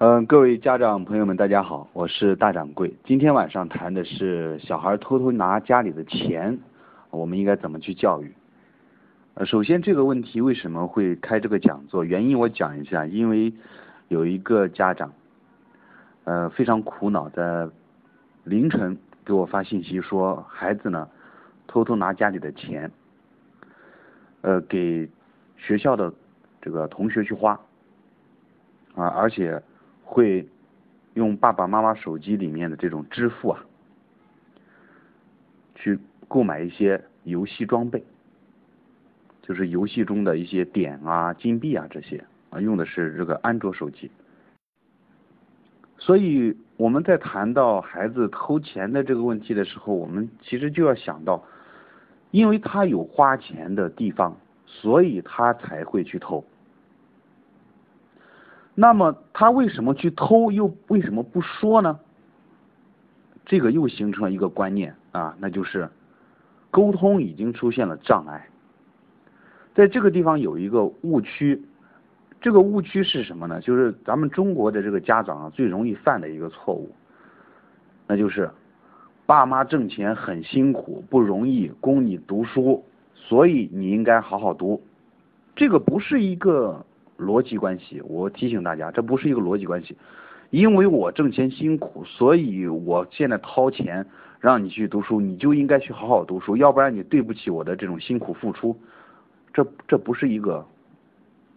嗯，各位家长朋友们，大家好，我是大掌柜。今天晚上谈的是小孩偷偷拿家里的钱，我们应该怎么去教育？呃，首先这个问题为什么会开这个讲座？原因我讲一下，因为有一个家长，呃，非常苦恼，在凌晨给我发信息说，孩子呢偷偷拿家里的钱，呃，给学校的这个同学去花，啊，而且。会用爸爸妈妈手机里面的这种支付啊，去购买一些游戏装备，就是游戏中的一些点啊、金币啊这些啊，用的是这个安卓手机。所以我们在谈到孩子偷钱的这个问题的时候，我们其实就要想到，因为他有花钱的地方，所以他才会去偷。那么他为什么去偷，又为什么不说呢？这个又形成了一个观念啊，那就是沟通已经出现了障碍。在这个地方有一个误区，这个误区是什么呢？就是咱们中国的这个家长啊最容易犯的一个错误，那就是爸妈挣钱很辛苦，不容易供你读书，所以你应该好好读。这个不是一个。逻辑关系，我提醒大家，这不是一个逻辑关系。因为我挣钱辛苦，所以我现在掏钱让你去读书，你就应该去好好读书，要不然你对不起我的这种辛苦付出。这这不是一个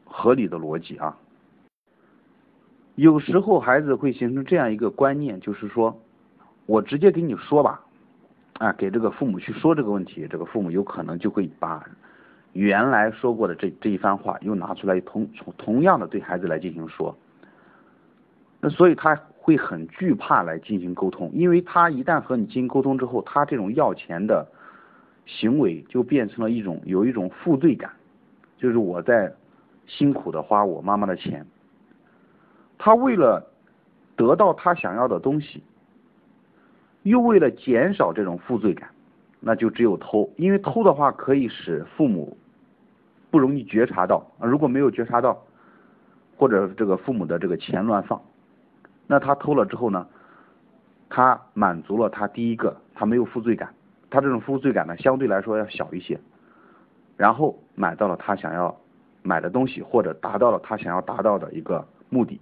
合理的逻辑啊。有时候孩子会形成这样一个观念，就是说我直接给你说吧，啊，给这个父母去说这个问题，这个父母有可能就会把。原来说过的这这一番话，又拿出来同同样的对孩子来进行说，那所以他会很惧怕来进行沟通，因为他一旦和你进行沟通之后，他这种要钱的行为就变成了一种有一种负罪感，就是我在辛苦的花我妈妈的钱，他为了得到他想要的东西，又为了减少这种负罪感，那就只有偷，因为偷的话可以使父母。不容易觉察到啊，如果没有觉察到，或者这个父母的这个钱乱放，那他偷了之后呢，他满足了他第一个，他没有负罪感，他这种负罪感呢相对来说要小一些，然后买到了他想要买的东西，或者达到了他想要达到的一个目的。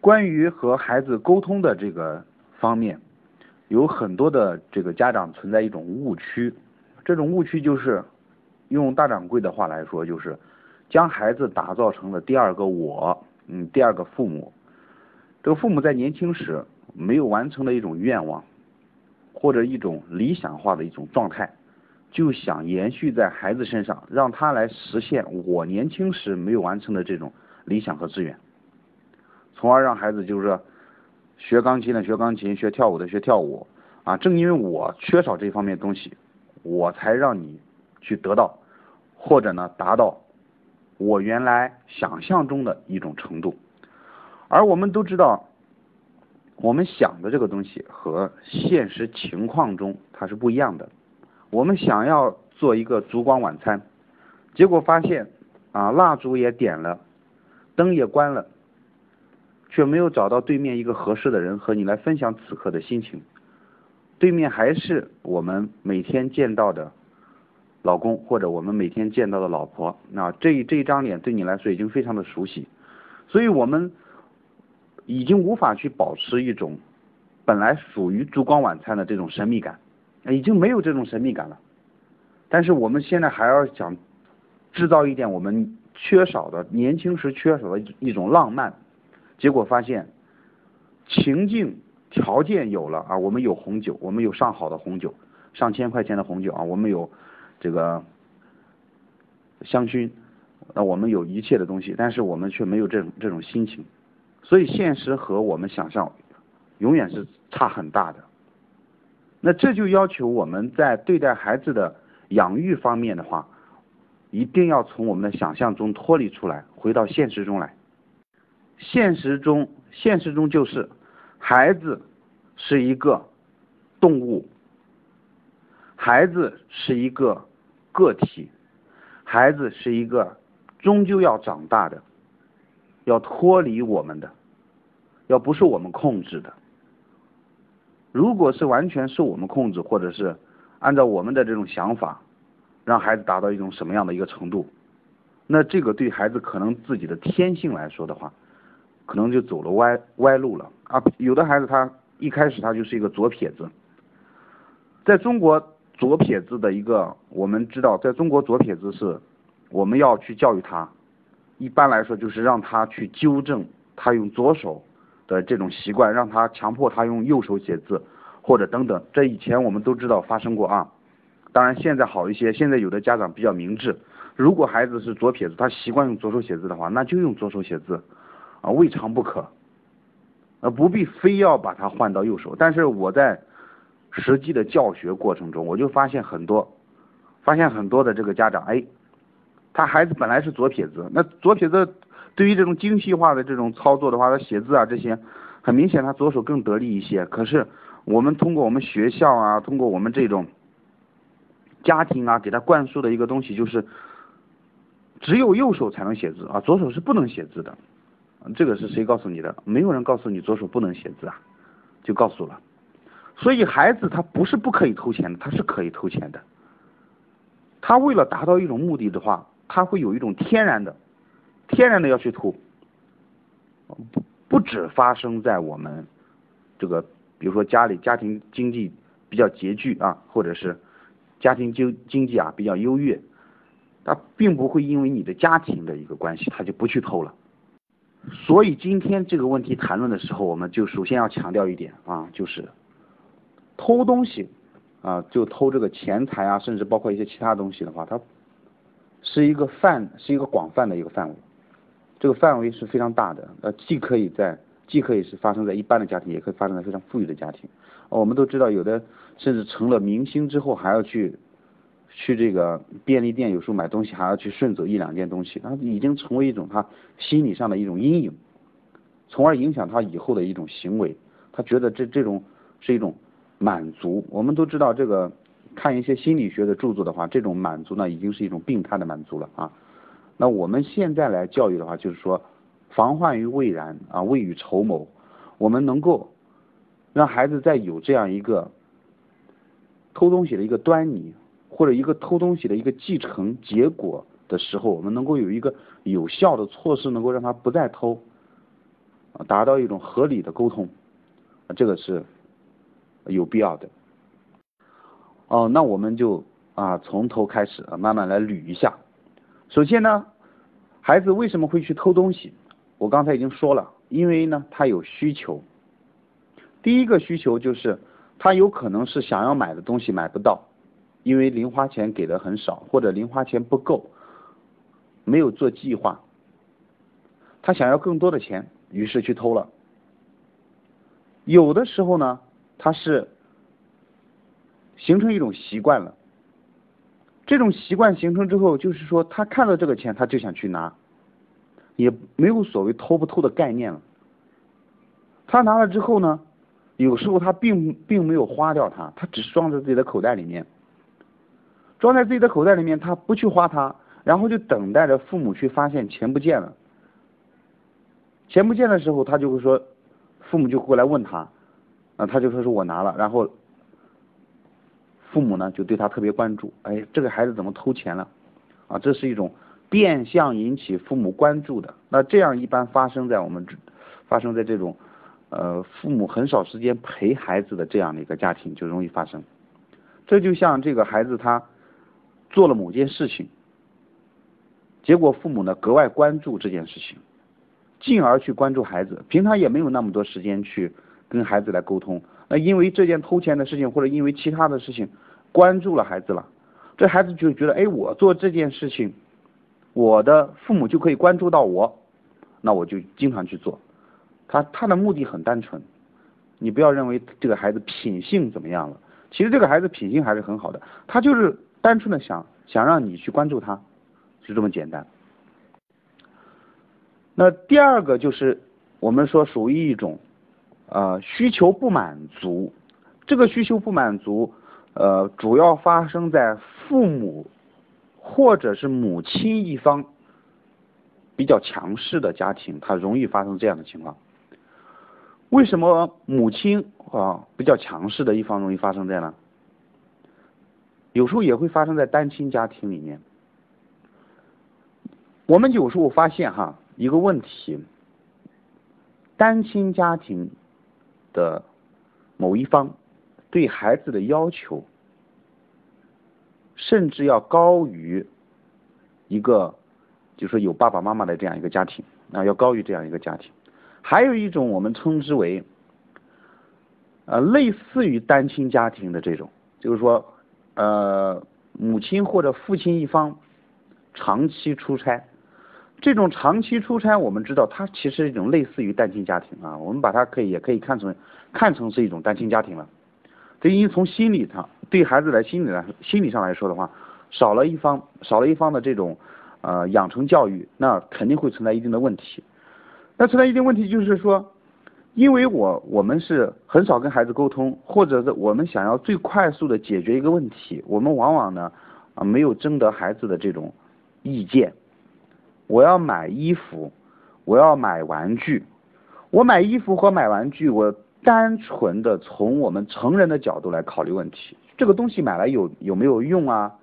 关于和孩子沟通的这个方面，有很多的这个家长存在一种误区，这种误区就是。用大掌柜的话来说，就是将孩子打造成了第二个我，嗯，第二个父母。这个父母在年轻时没有完成的一种愿望，或者一种理想化的一种状态，就想延续在孩子身上，让他来实现我年轻时没有完成的这种理想和志愿，从而让孩子就是学钢琴的学钢琴，学跳舞的学跳舞啊。正因为我缺少这方面东西，我才让你。去得到，或者呢达到我原来想象中的一种程度，而我们都知道，我们想的这个东西和现实情况中它是不一样的。我们想要做一个烛光晚餐，结果发现啊蜡烛也点了，灯也关了，却没有找到对面一个合适的人和你来分享此刻的心情。对面还是我们每天见到的。老公或者我们每天见到的老婆，那这这一张脸对你来说已经非常的熟悉，所以我们已经无法去保持一种本来属于烛光晚餐的这种神秘感，已经没有这种神秘感了。但是我们现在还要想制造一点我们缺少的年轻时缺少的一种浪漫，结果发现情境条件有了啊，我们有红酒，我们有上好的红酒，上千块钱的红酒啊，我们有。这个香薰，那我们有一切的东西，但是我们却没有这种这种心情，所以现实和我们想象永远是差很大的。那这就要求我们在对待孩子的养育方面的话，一定要从我们的想象中脱离出来，回到现实中来。现实中，现实中就是孩子是一个动物，孩子是一个。个体，孩子是一个终究要长大的，要脱离我们的，要不是我们控制的。如果是完全受我们控制，或者是按照我们的这种想法，让孩子达到一种什么样的一个程度，那这个对孩子可能自己的天性来说的话，可能就走了歪歪路了啊。有的孩子他一开始他就是一个左撇子，在中国左撇子的一个我们知道，在中国左撇子是我们要去教育他，一般来说就是让他去纠正他用左手。的这种习惯，让他强迫他用右手写字，或者等等，这以前我们都知道发生过啊。当然现在好一些，现在有的家长比较明智，如果孩子是左撇子，他习惯用左手写字的话，那就用左手写字啊，未尝不可，呃，不必非要把他换到右手。但是我在实际的教学过程中，我就发现很多，发现很多的这个家长，哎，他孩子本来是左撇子，那左撇子。对于这种精细化的这种操作的话，他写字啊这些，很明显他左手更得力一些。可是我们通过我们学校啊，通过我们这种家庭啊，给他灌输的一个东西就是，只有右手才能写字啊，左手是不能写字的。这个是谁告诉你的？没有人告诉你左手不能写字啊，就告诉了。所以孩子他不是不可以偷钱的，他是可以偷钱的。他为了达到一种目的的话，他会有一种天然的。天然的要去偷，不不止发生在我们这个，比如说家里家庭经济比较拮据啊，或者是家庭经经济啊比较优越，他并不会因为你的家庭的一个关系，他就不去偷了。所以今天这个问题谈论的时候，我们就首先要强调一点啊，就是偷东西啊，就偷这个钱财啊，甚至包括一些其他东西的话，它是一个范，是一个广泛的一个范围。这个范围是非常大的，呃，既可以在，既可以是发生在一般的家庭，也可以发生在非常富裕的家庭。我们都知道，有的甚至成了明星之后，还要去去这个便利店，有时候买东西还要去顺走一两件东西，那已经成为一种他心理上的一种阴影，从而影响他以后的一种行为。他觉得这这种是一种满足。我们都知道，这个看一些心理学的著作的话，这种满足呢，已经是一种病态的满足了啊。那我们现在来教育的话，就是说，防患于未然啊，未雨绸缪。我们能够让孩子在有这样一个偷东西的一个端倪，或者一个偷东西的一个继承结果的时候，我们能够有一个有效的措施，能够让他不再偷，达到一种合理的沟通，这个是有必要的。哦，那我们就啊从头开始，慢慢来捋一下。首先呢，孩子为什么会去偷东西？我刚才已经说了，因为呢他有需求。第一个需求就是他有可能是想要买的东西买不到，因为零花钱给的很少，或者零花钱不够，没有做计划。他想要更多的钱，于是去偷了。有的时候呢，他是形成一种习惯了。这种习惯形成之后，就是说他看到这个钱，他就想去拿，也没有所谓偷不偷的概念了。他拿了之后呢，有时候他并并没有花掉它，他只装在自己的口袋里面，装在自己的口袋里面，他不去花它，然后就等待着父母去发现钱不见了。钱不见的时候，他就会说，父母就过来问他，啊，他就说是我拿了，然后。父母呢就对他特别关注，哎，这个孩子怎么偷钱了？啊，这是一种变相引起父母关注的。那这样一般发生在我们发生在这种呃父母很少时间陪孩子的这样的一个家庭就容易发生。这就像这个孩子他做了某件事情，结果父母呢格外关注这件事情，进而去关注孩子，平常也没有那么多时间去跟孩子来沟通。那因为这件偷钱的事情，或者因为其他的事情，关注了孩子了，这孩子就觉得，哎，我做这件事情，我的父母就可以关注到我，那我就经常去做。他他的目的很单纯，你不要认为这个孩子品性怎么样了，其实这个孩子品性还是很好的，他就是单纯的想想让你去关注他，是这么简单。那第二个就是我们说属于一种。呃，需求不满足，这个需求不满足，呃，主要发生在父母或者是母亲一方比较强势的家庭，它容易发生这样的情况。为什么母亲啊比较强势的一方容易发生这样呢？有时候也会发生在单亲家庭里面。我们有时候发现哈一个问题，单亲家庭的某一方对孩子的要求，甚至要高于一个，就是有爸爸妈妈的这样一个家庭啊，要高于这样一个家庭。还有一种我们称之为，呃，类似于单亲家庭的这种，就是说，呃，母亲或者父亲一方长期出差。这种长期出差，我们知道它其实是一种类似于单亲家庭啊，我们把它可以也可以看成看成是一种单亲家庭了。这因为从心理上对孩子来心理来心理上来说的话，少了一方少了一方的这种呃养成教育，那肯定会存在一定的问题。那存在一定问题就是说，因为我我们是很少跟孩子沟通，或者是我们想要最快速的解决一个问题，我们往往呢啊没有征得孩子的这种意见。我要买衣服，我要买玩具。我买衣服和买玩具，我单纯的从我们成人的角度来考虑问题。这个东西买来有有没有用啊？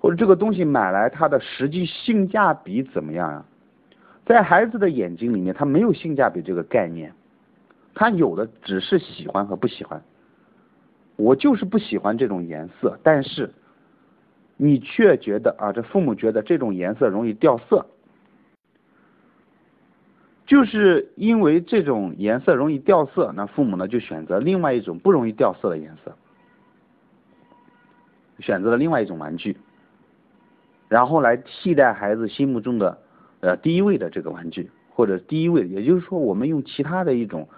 或者这个东西买来它的实际性价比怎么样啊？在孩子的眼睛里面，他没有性价比这个概念，他有的只是喜欢和不喜欢。我就是不喜欢这种颜色，但是你却觉得啊，这父母觉得这种颜色容易掉色。就是因为这种颜色容易掉色，那父母呢就选择另外一种不容易掉色的颜色，选择了另外一种玩具，然后来替代孩子心目中的呃第一位的这个玩具，或者第一位，也就是说我们用其他的一种，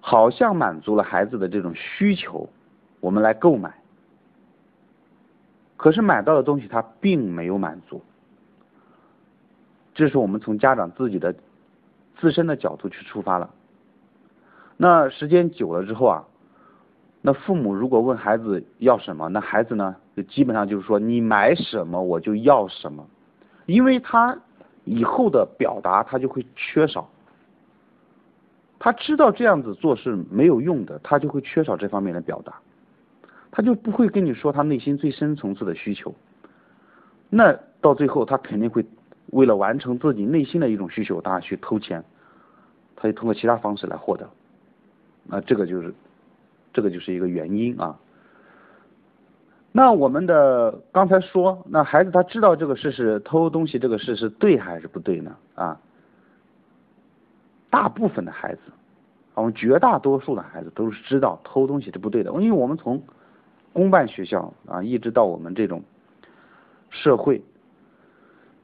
好像满足了孩子的这种需求，我们来购买，可是买到的东西他并没有满足。这是我们从家长自己的自身的角度去出发了。那时间久了之后啊，那父母如果问孩子要什么，那孩子呢就基本上就是说你买什么我就要什么，因为他以后的表达他就会缺少，他知道这样子做是没有用的，他就会缺少这方面的表达，他就不会跟你说他内心最深层次的需求，那到最后他肯定会。为了完成自己内心的一种需求，他去偷钱，他就通过其他方式来获得，那这个就是，这个就是一个原因啊。那我们的刚才说，那孩子他知道这个事是偷东西，这个事是对还是不对呢？啊，大部分的孩子，我们绝大多数的孩子都是知道偷东西是不对的，因为我们从公办学校啊，一直到我们这种社会。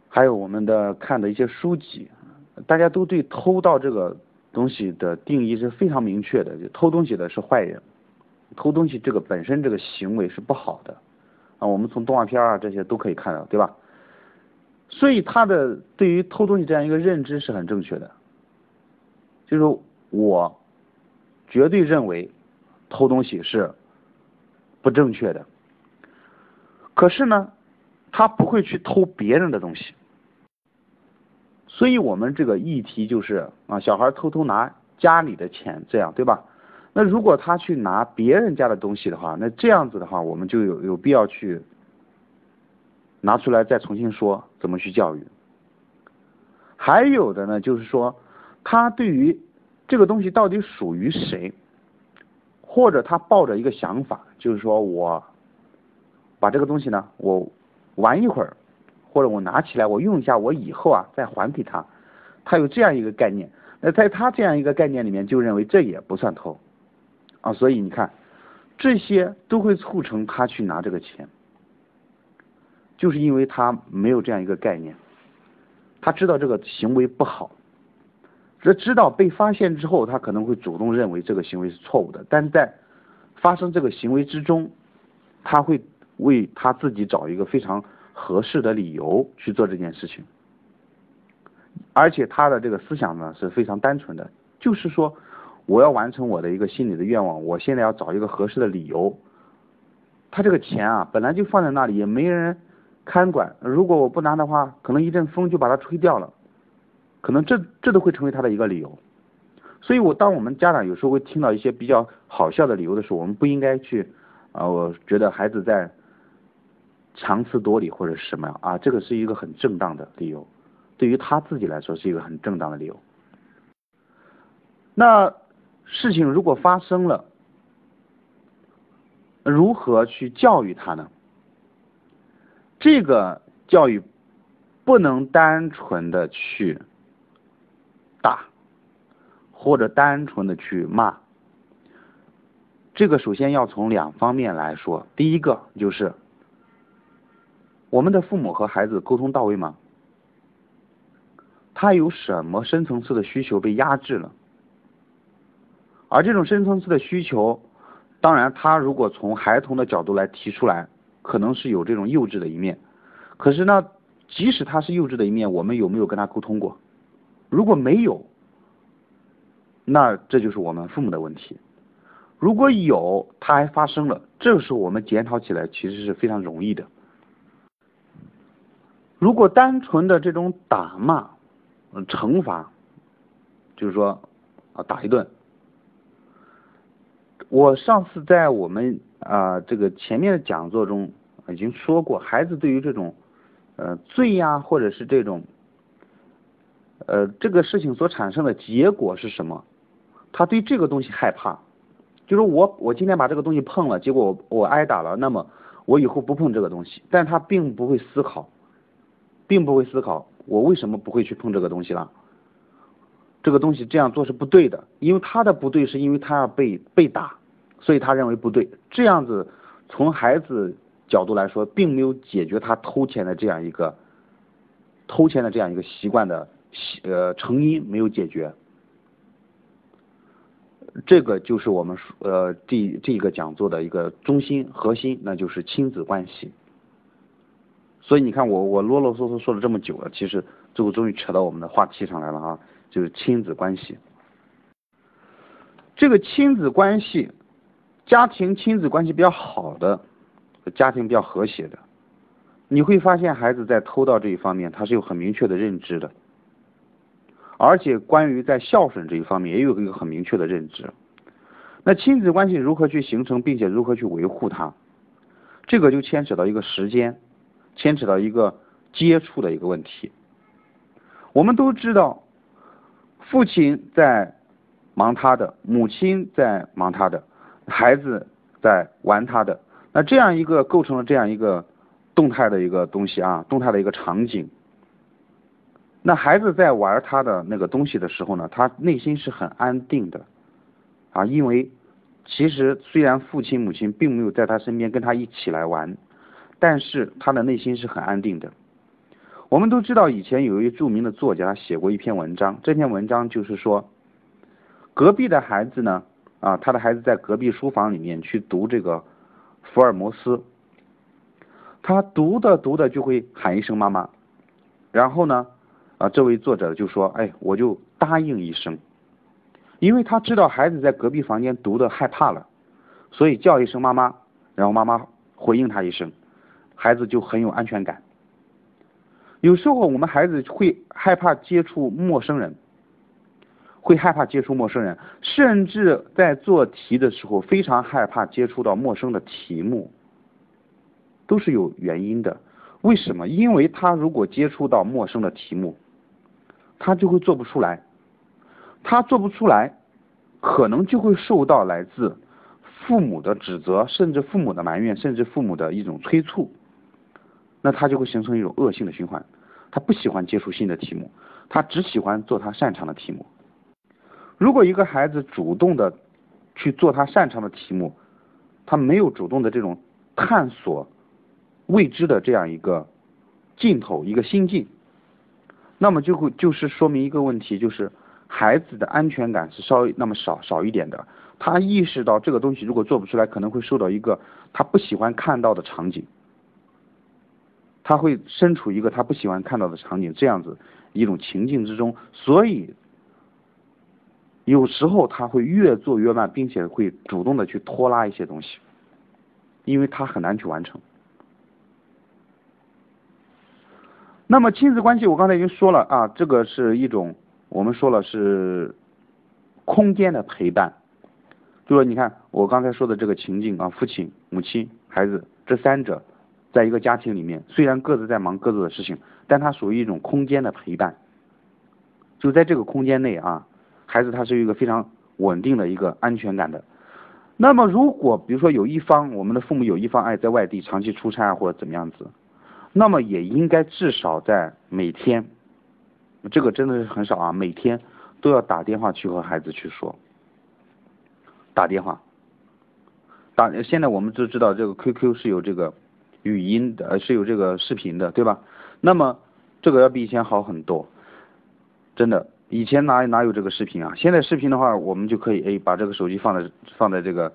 还有我们的看的一些书籍，大家都对偷盗这个东西的定义是非常明确的，就偷东西的是坏人，偷东西这个本身这个行为是不好的啊。我们从动画片啊这些都可以看到，对吧？所以他的对于偷东西这样一个认知是很正确的，就是我绝对认为偷东西是不正确的，可是呢，他不会去偷别人的东西。所以我们这个议题就是啊，小孩偷偷拿家里的钱，这样对吧？那如果他去拿别人家的东西的话，那这样子的话，我们就有有必要去拿出来再重新说怎么去教育。还有的呢，就是说他对于这个东西到底属于谁，或者他抱着一个想法，就是说我把这个东西呢，我玩一会儿。或者我拿起来，我用一下，我以后啊再还给他，他有这样一个概念。那在他这样一个概念里面，就认为这也不算偷啊。所以你看，这些都会促成他去拿这个钱，就是因为他没有这样一个概念，他知道这个行为不好，这知道被发现之后，他可能会主动认为这个行为是错误的。但在发生这个行为之中，他会为他自己找一个非常。合适的理由去做这件事情，而且他的这个思想呢是非常单纯的，就是说我要完成我的一个心理的愿望，我现在要找一个合适的理由。他这个钱啊本来就放在那里，也没人看管，如果我不拿的话，可能一阵风就把它吹掉了，可能这这都会成为他的一个理由。所以我当我们家长有时候会听到一些比较好笑的理由的时候，我们不应该去啊，我觉得孩子在强词夺理或者是什么样啊，这个是一个很正当的理由，对于他自己来说是一个很正当的理由。那事情如果发生了，如何去教育他呢？这个教育不能单纯的去打，或者单纯的去骂。这个首先要从两方面来说，第一个就是我们的父母和孩子沟通到位吗？他有什么深层次的需求被压制了？而这种深层次的需求，当然他如果从孩童的角度来提出来。可能是有这种幼稚的一面，可是呢，即使他是幼稚的一面，我们有没有跟他沟通过？如果没有，那这就是我们父母的问题。如果有，他还发生了，这个时候我们检讨起来其实是非常容易的。如果单纯的这种打骂、惩罚，就是说啊打一顿，我上次在我们啊这个前面的讲座中。已经说过，孩子对于这种呃罪呀，或者是这种呃这个事情所产生的结果是什么？他对这个东西害怕，就是我我今天把这个东西碰了，结果我我挨打了，那么我以后不碰这个东西。但他并不会思考，并不会思考我为什么不会去碰这个东西了。这个东西这样做是不对的，因为他的不对是因为他要被被打，所以他认为不对。这样子从孩子。角度来说，并没有解决他偷钱的这样一个偷钱的这样一个习惯的呃成因没有解决，这个就是我们呃这这个讲座的一个中心核心，那就是亲子关系。所以你看我我啰啰嗦嗦说了这么久了，其实最后终于扯到我们的话题上来了啊，就是亲子关系。这个亲子关系，家庭亲子关系比较好的。家庭比较和谐的，你会发现孩子在偷盗这一方面，他是有很明确的认知的，而且关于在孝顺这一方面，也有一个很明确的认知。那亲子关系如何去形成，并且如何去维护它，这个就牵扯到一个时间，牵扯到一个接触的一个问题。我们都知道，父亲在忙他的，母亲在忙他的，孩子在玩他的。那这样一个构成了这样一个动态的一个东西啊，动态的一个场景。那孩子在玩他的那个东西的时候呢，他内心是很安定的啊，因为其实虽然父亲母亲并没有在他身边跟他一起来玩，但是他的内心是很安定的。我们都知道以前有一位著名的作家写过一篇文章，这篇文章就是说，隔壁的孩子呢啊，他的孩子在隔壁书房里面去读这个。福尔摩斯，他读的读的就会喊一声妈妈，然后呢，啊，这位作者就说，哎，我就答应一声，因为他知道孩子在隔壁房间读的害怕了，所以叫一声妈妈，然后妈妈回应他一声，孩子就很有安全感。有时候我们孩子会害怕接触陌生人。会害怕接触陌生人，甚至在做题的时候非常害怕接触到陌生的题目，都是有原因的。为什么？因为他如果接触到陌生的题目，他就会做不出来，他做不出来，可能就会受到来自父母的指责，甚至父母的埋怨，甚至父母的一种催促，那他就会形成一种恶性的循环。他不喜欢接触新的题目，他只喜欢做他擅长的题目。如果一个孩子主动的去做他擅长的题目，他没有主动的这种探索未知的这样一个劲头、一个心境，那么就会就是说明一个问题，就是孩子的安全感是稍微那么少少一点的。他意识到这个东西如果做不出来，可能会受到一个他不喜欢看到的场景，他会身处一个他不喜欢看到的场景，这样子一种情境之中，所以。有时候他会越做越慢，并且会主动的去拖拉一些东西，因为他很难去完成。那么亲子关系，我刚才已经说了啊，这个是一种我们说了是空间的陪伴。就说你看我刚才说的这个情境啊，父亲、母亲、孩子这三者，在一个家庭里面，虽然各自在忙各自的事情，但它属于一种空间的陪伴。就在这个空间内啊，孩子他是一个非常稳定的一个安全感的。那么如果比如说有一方，我们的父母有一方爱在外地长期出差啊或者怎么样子，那么也应该至少在每天，这个真的是很少啊，每天都要打电话去和孩子去说。打电话，打现在我们都知道这个 QQ 是有这个语音的，是有这个视频的，对吧？那么这个要比以前好很多，真的，以前哪哪有这个视频啊？现在视频的话，我们就可以哎把这个手机放在放在这个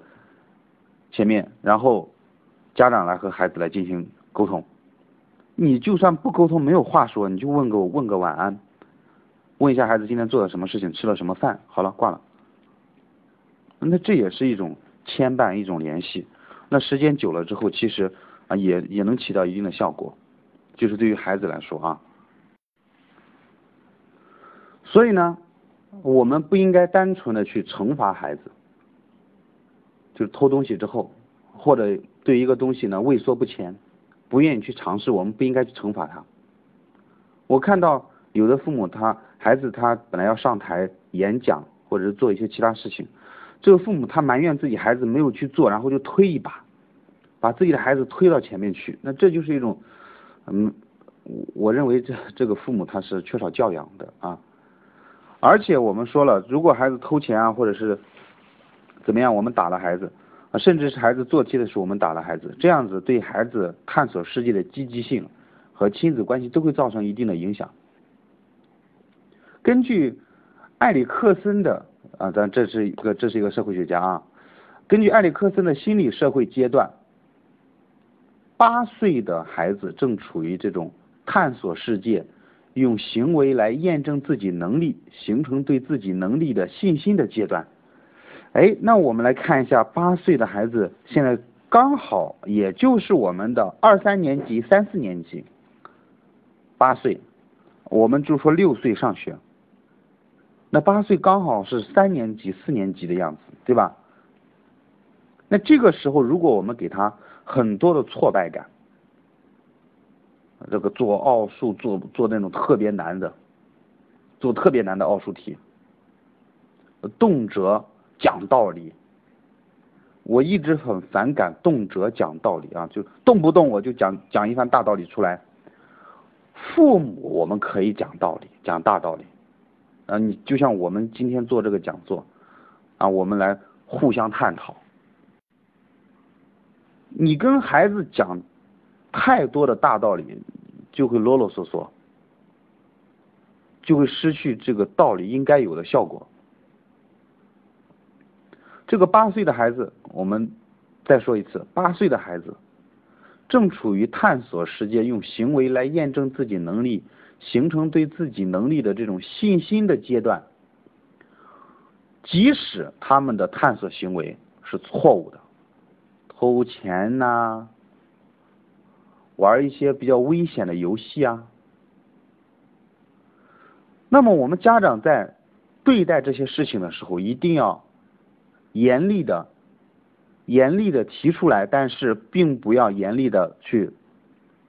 前面，然后家长来和孩子来进行沟通。你就算不沟通，没有话说，你就问个问个晚安，问一下孩子今天做了什么事情，吃了什么饭，好了，挂了。那这也是一种牵绊，一种联系。那时间久了之后，其实啊也也能起到一定的效果，就是对于孩子来说啊。所以呢，我们不应该单纯的去惩罚孩子，就是偷东西之后，或者对一个东西呢畏缩不前，不愿意去尝试，我们不应该去惩罚他。我看到有的父母，他孩子他本来要上台演讲，或者是做一些其他事情。这个父母他埋怨自己孩子没有去做，然后就推一把，把自己的孩子推到前面去，那这就是一种，嗯，我认为这这个父母他是缺少教养的啊。而且我们说了，如果孩子偷钱啊，或者是怎么样，我们打了孩子，甚至是孩子做题的时候我们打了孩子，这样子对孩子探索世界的积极性和亲子关系都会造成一定的影响。根据埃里克森的。啊，但这是一个，这是一个社会学家啊。根据埃里克森的心理社会阶段，八岁的孩子正处于这种探索世界、用行为来验证自己能力、形成对自己能力的信心的阶段。哎，那我们来看一下，八岁的孩子现在刚好也就是我们的二三年级、三四年级。八岁，我们就说六岁上学。那八岁刚好是三年级、四年级的样子，对吧？那这个时候，如果我们给他很多的挫败感，这个做奥数做做那种特别难的，做特别难的奥数题，动辄讲道理，我一直很反感动辄讲道理啊，就动不动我就讲讲一番大道理出来。父母我们可以讲道理，讲大道理。啊，你就像我们今天做这个讲座，啊，我们来互相探讨。你跟孩子讲太多的大道理，就会啰啰嗦嗦，就会失去这个道理应该有的效果。这个八岁的孩子，我们再说一次，八岁的孩子正处于探索世界、用行为来验证自己能力。形成对自己能力的这种信心的阶段，即使他们的探索行为是错误的，偷钱呐，玩一些比较危险的游戏啊，那么我们家长在对待这些事情的时候，一定要严厉的、严厉的提出来，但是并不要严厉的去。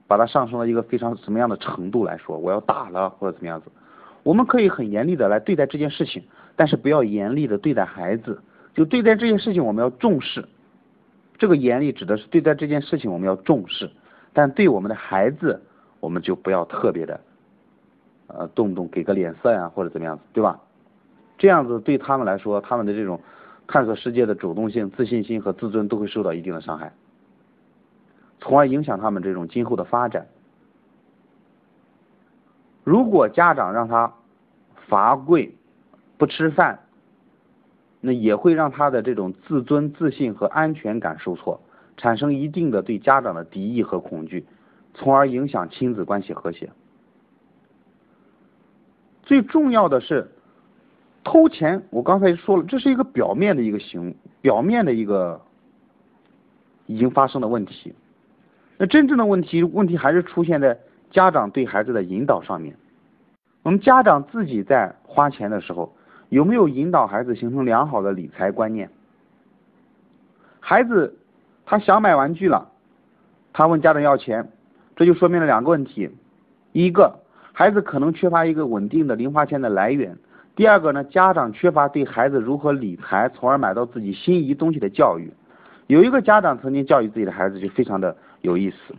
把它上升到一个非常什么样的程度来说，我要打了或者怎么样子，我们可以很严厉的来对待这件事情，但是不要严厉的对待孩子。就对待这件事情，我们要重视。这个严厉指的是对待这件事情我们要重视，但对我们的孩子，我们就不要特别的，呃，动不动给个脸色呀或者怎么样子，对吧？这样子对他们来说，他们的这种探索世界的主动性、自信心和自尊都会受到一定的伤害。从而影响他们这种今后的发展。如果家长让他罚跪、不吃饭，那也会让他的这种自尊、自信和安全感受挫，产生一定的对家长的敌意和恐惧，从而影响亲子关系和谐。最重要的是，偷钱，我刚才说了，这是一个表面的一个行，表面的一个已经发生的问题。那真正的问题，问题还是出现在家长对孩子的引导上面。我们家长自己在花钱的时候，有没有引导孩子形成良好的理财观念？孩子他想买玩具了，他问家长要钱，这就说明了两个问题：一个，孩子可能缺乏一个稳定的零花钱的来源；第二个呢，家长缺乏对孩子如何理财，从而买到自己心仪东西的教育。有一个家长曾经教育自己的孩子，就非常的有意思。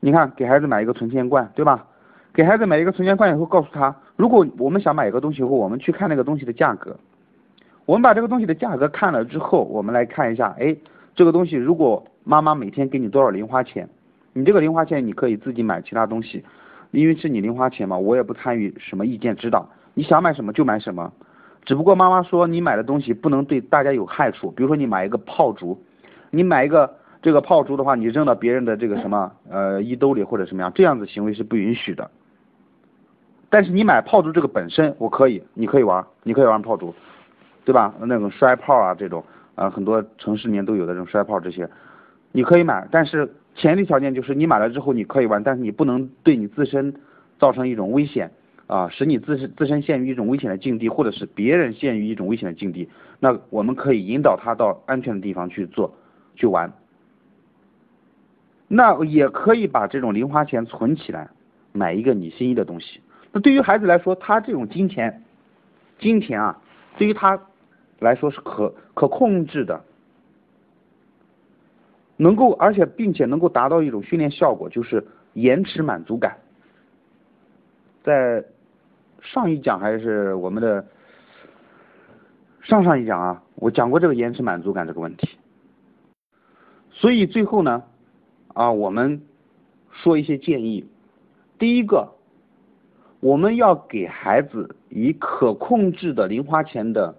你看，给孩子买一个存钱罐，对吧？给孩子买一个存钱罐以后，告诉他，如果我们想买一个东西以后，我们去看那个东西的价格。我们把这个东西的价格看了之后，我们来看一下，哎，这个东西如果妈妈每天给你多少零花钱，你这个零花钱你可以自己买其他东西，因为是你零花钱嘛，我也不参与什么意见指导，你想买什么就买什么。只不过妈妈说你买的东西不能对大家有害处，比如说你买一个炮竹。你买一个这个炮竹的话，你扔到别人的这个什么呃衣兜里或者什么样，这样子行为是不允许的。但是你买炮竹这个本身，我可以，你可以玩，你可以玩炮竹，对吧？那种摔炮啊这种，啊很多城市里面都有的这种摔炮这些，你可以买，但是前提条件就是你买了之后你可以玩，但是你不能对你自身造成一种危险啊，使你自身自身陷于一种危险的境地，或者是别人陷于一种危险的境地，那我们可以引导他到安全的地方去做。去玩，那也可以把这种零花钱存起来，买一个你心仪的东西。那对于孩子来说，他这种金钱，金钱啊，对于他来说是可可控制的，能够而且并且能够达到一种训练效果，就是延迟满足感。在上一讲还是我们的上上一讲啊，我讲过这个延迟满足感这个问题。所以最后呢，啊，我们说一些建议。第一个，我们要给孩子以可控制的零花钱的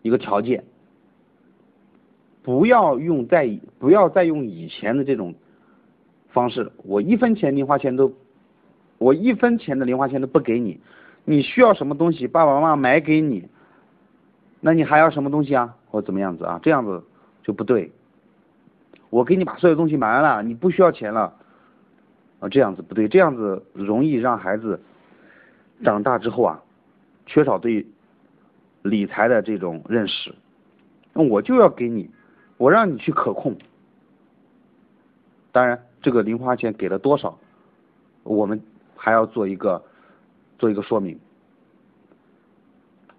一个条件，不要用在不要再用以前的这种方式，我一分钱零花钱都，我一分钱的零花钱都不给你，你需要什么东西，爸爸妈妈买给你，那你还要什么东西啊？或怎么样子啊？这样子就不对。我给你把所有东西买完了，你不需要钱了，啊，这样子不对，这样子容易让孩子长大之后啊，缺少对理财的这种认识。那我就要给你，我让你去可控。当然，这个零花钱给了多少，我们还要做一个做一个说明。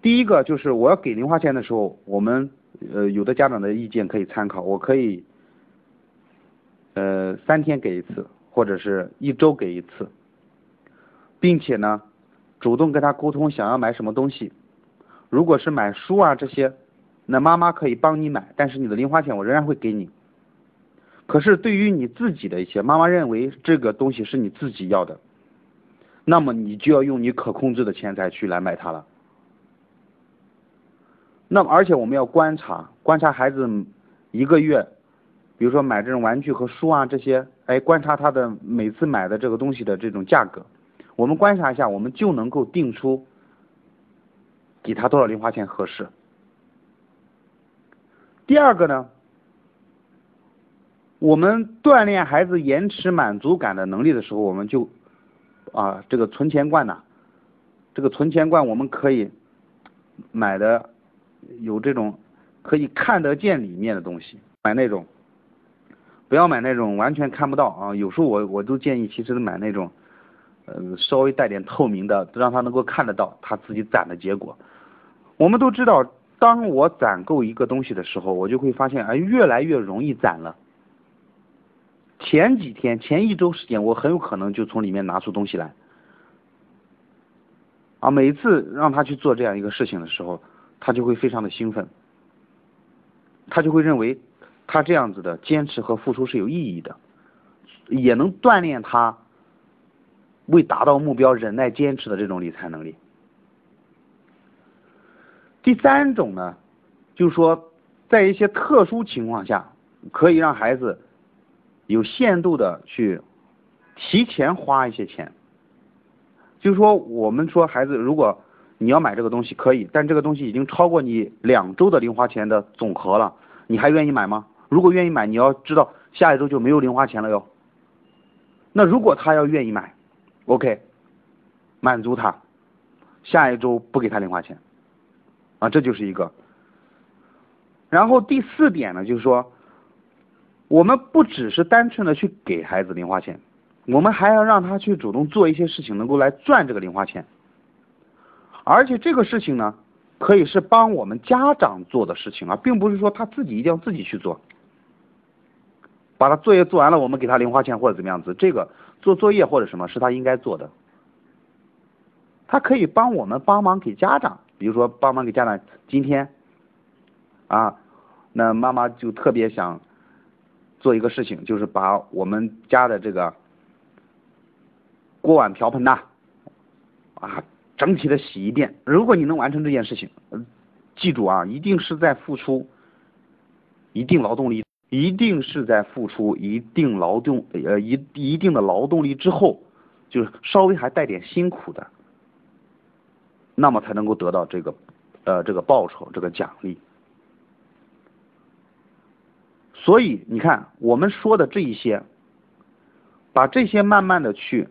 第一个就是我要给零花钱的时候，我们呃有的家长的意见可以参考，我可以。呃，三天给一次，或者是一周给一次，并且呢，主动跟他沟通想要买什么东西。如果是买书啊这些，那妈妈可以帮你买，但是你的零花钱我仍然会给你。可是对于你自己的一些，妈妈认为这个东西是你自己要的，那么你就要用你可控制的钱财去来买它了。那么而且我们要观察，观察孩子一个月。比如说买这种玩具和书啊这些，哎，观察他的每次买的这个东西的这种价格，我们观察一下，我们就能够定出给他多少零花钱合适。第二个呢，我们锻炼孩子延迟满足感的能力的时候，我们就啊这个存钱罐呐，这个存钱罐我们可以买的有这种可以看得见里面的东西，买那种。不要买那种完全看不到啊！有时候我我都建议，其实买那种，呃，稍微带点透明的，让他能够看得到他自己攒的结果。我们都知道，当我攒够一个东西的时候，我就会发现，哎，越来越容易攒了。前几天、前一周时间，我很有可能就从里面拿出东西来。啊，每次让他去做这样一个事情的时候，他就会非常的兴奋，他就会认为。他这样子的坚持和付出是有意义的，也能锻炼他为达到目标忍耐坚持的这种理财能力。第三种呢，就是说，在一些特殊情况下，可以让孩子有限度的去提前花一些钱。就是说，我们说孩子，如果你要买这个东西可以，但这个东西已经超过你两周的零花钱的总和了，你还愿意买吗？如果愿意买，你要知道下一周就没有零花钱了哟。那如果他要愿意买，OK，满足他，下一周不给他零花钱，啊，这就是一个。然后第四点呢，就是说，我们不只是单纯的去给孩子零花钱，我们还要让他去主动做一些事情，能够来赚这个零花钱。而且这个事情呢，可以是帮我们家长做的事情啊，并不是说他自己一定要自己去做。把他作业做完了，我们给他零花钱或者怎么样子，这个做作业或者什么是他应该做的。他可以帮我们帮忙给家长，比如说帮忙给家长，今天啊，那妈妈就特别想做一个事情，就是把我们家的这个锅碗瓢盆呐啊整体的洗一遍。如果你能完成这件事情，记住啊，一定是在付出一定劳动力。一定是在付出一定劳动呃一一定的劳动力之后，就是稍微还带点辛苦的，那么才能够得到这个呃这个报酬这个奖励。所以你看我们说的这一些，把这些慢慢的去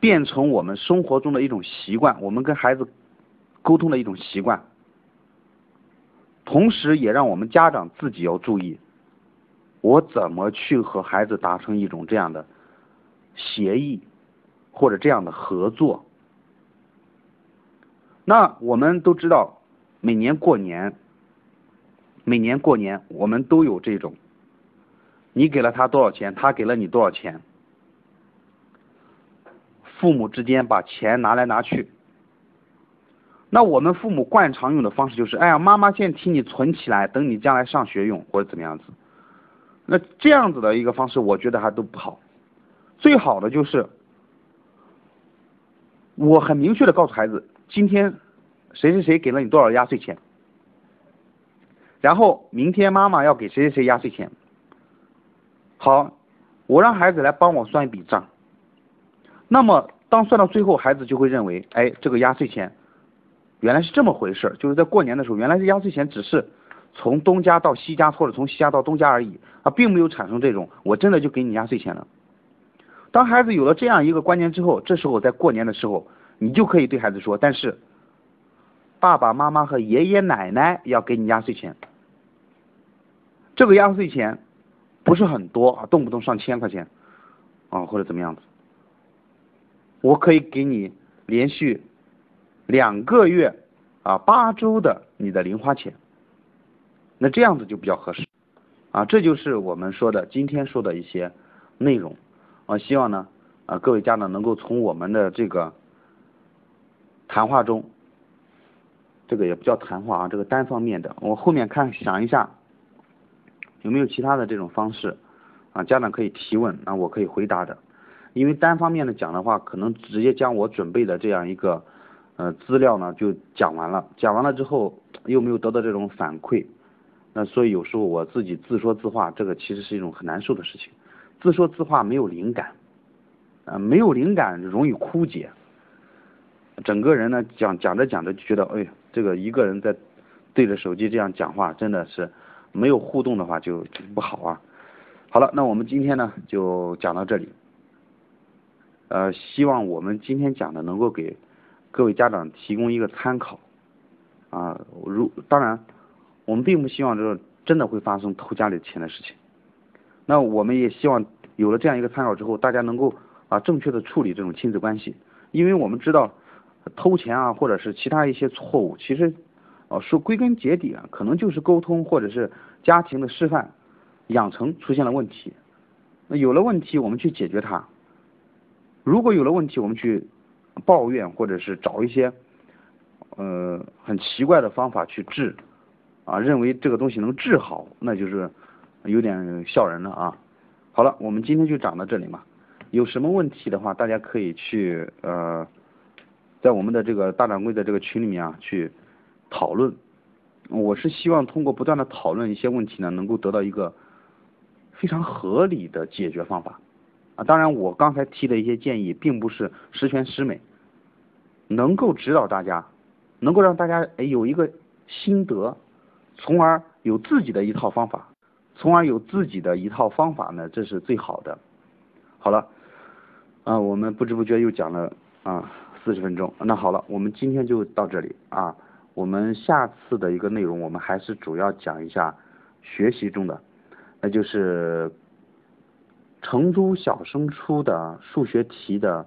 变成我们生活中的一种习惯，我们跟孩子沟通的一种习惯。同时，也让我们家长自己要注意，我怎么去和孩子达成一种这样的协议，或者这样的合作。那我们都知道，每年过年，每年过年，我们都有这种，你给了他多少钱，他给了你多少钱，父母之间把钱拿来拿去。那我们父母惯常用的方式就是，哎呀，妈妈先替你存起来，等你将来上学用或者怎么样子。那这样子的一个方式，我觉得还都不好。最好的就是，我很明确的告诉孩子，今天谁谁谁给了你多少压岁钱，然后明天妈妈要给谁谁谁压岁钱。好，我让孩子来帮我算一笔账。那么当算到最后，孩子就会认为，哎，这个压岁钱。原来是这么回事，就是在过年的时候，原来是压岁钱只是从东家到西家，或者从西家到东家而已，啊，并没有产生这种我真的就给你压岁钱了。当孩子有了这样一个观念之后，这时候在过年的时候，你就可以对孩子说，但是爸爸妈妈和爷爷奶奶要给你压岁钱，这个压岁钱不是很多啊，动不动上千块钱啊，或者怎么样子，我可以给你连续。两个月啊，八周的你的零花钱，那这样子就比较合适啊。这就是我们说的今天说的一些内容啊。希望呢啊各位家长能够从我们的这个谈话中，这个也不叫谈话啊，这个单方面的。我后面看想一下有没有其他的这种方式啊，家长可以提问啊，我可以回答的。因为单方面的讲的话，可能直接将我准备的这样一个。呃，资料呢就讲完了，讲完了之后又没有得到这种反馈，那所以有时候我自己自说自话，这个其实是一种很难受的事情。自说自话没有灵感，啊，没有灵感容易枯竭，整个人呢讲讲着讲着就觉得，哎呀，这个一个人在对着手机这样讲话，真的是没有互动的话就不好啊。好了，那我们今天呢就讲到这里，呃，希望我们今天讲的能够给。各位家长提供一个参考啊，如当然，我们并不希望这个真的会发生偷家里钱的事情。那我们也希望有了这样一个参考之后，大家能够啊正确的处理这种亲子关系，因为我们知道偷钱啊或者是其他一些错误，其实啊说归根结底啊，可能就是沟通或者是家庭的示范养成出现了问题。那有了问题，我们去解决它。如果有了问题，我们去。抱怨或者是找一些呃很奇怪的方法去治啊，认为这个东西能治好，那就是有点笑人了啊。好了，我们今天就讲到这里嘛。有什么问题的话，大家可以去呃在我们的这个大掌柜的这个群里面啊去讨论。我是希望通过不断的讨论一些问题呢，能够得到一个非常合理的解决方法。啊，当然，我刚才提的一些建议并不是十全十美，能够指导大家，能够让大家哎有一个心得，从而有自己的一套方法，从而有自己的一套方法呢，这是最好的。好了，啊，我们不知不觉又讲了啊四十分钟，那好了，我们今天就到这里啊。我们下次的一个内容，我们还是主要讲一下学习中的，那就是成都小升初的数学题的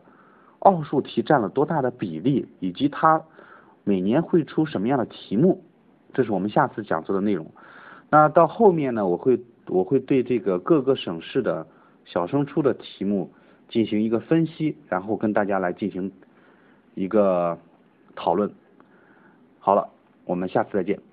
奥数题占了多大的比例，以及它每年会出什么样的题目，这是我们下次讲座的内容。那到后面呢，我会我会对这个各个省市的小升初的题目进行一个分析，然后跟大家来进行一个讨论。好了，我们下次再见。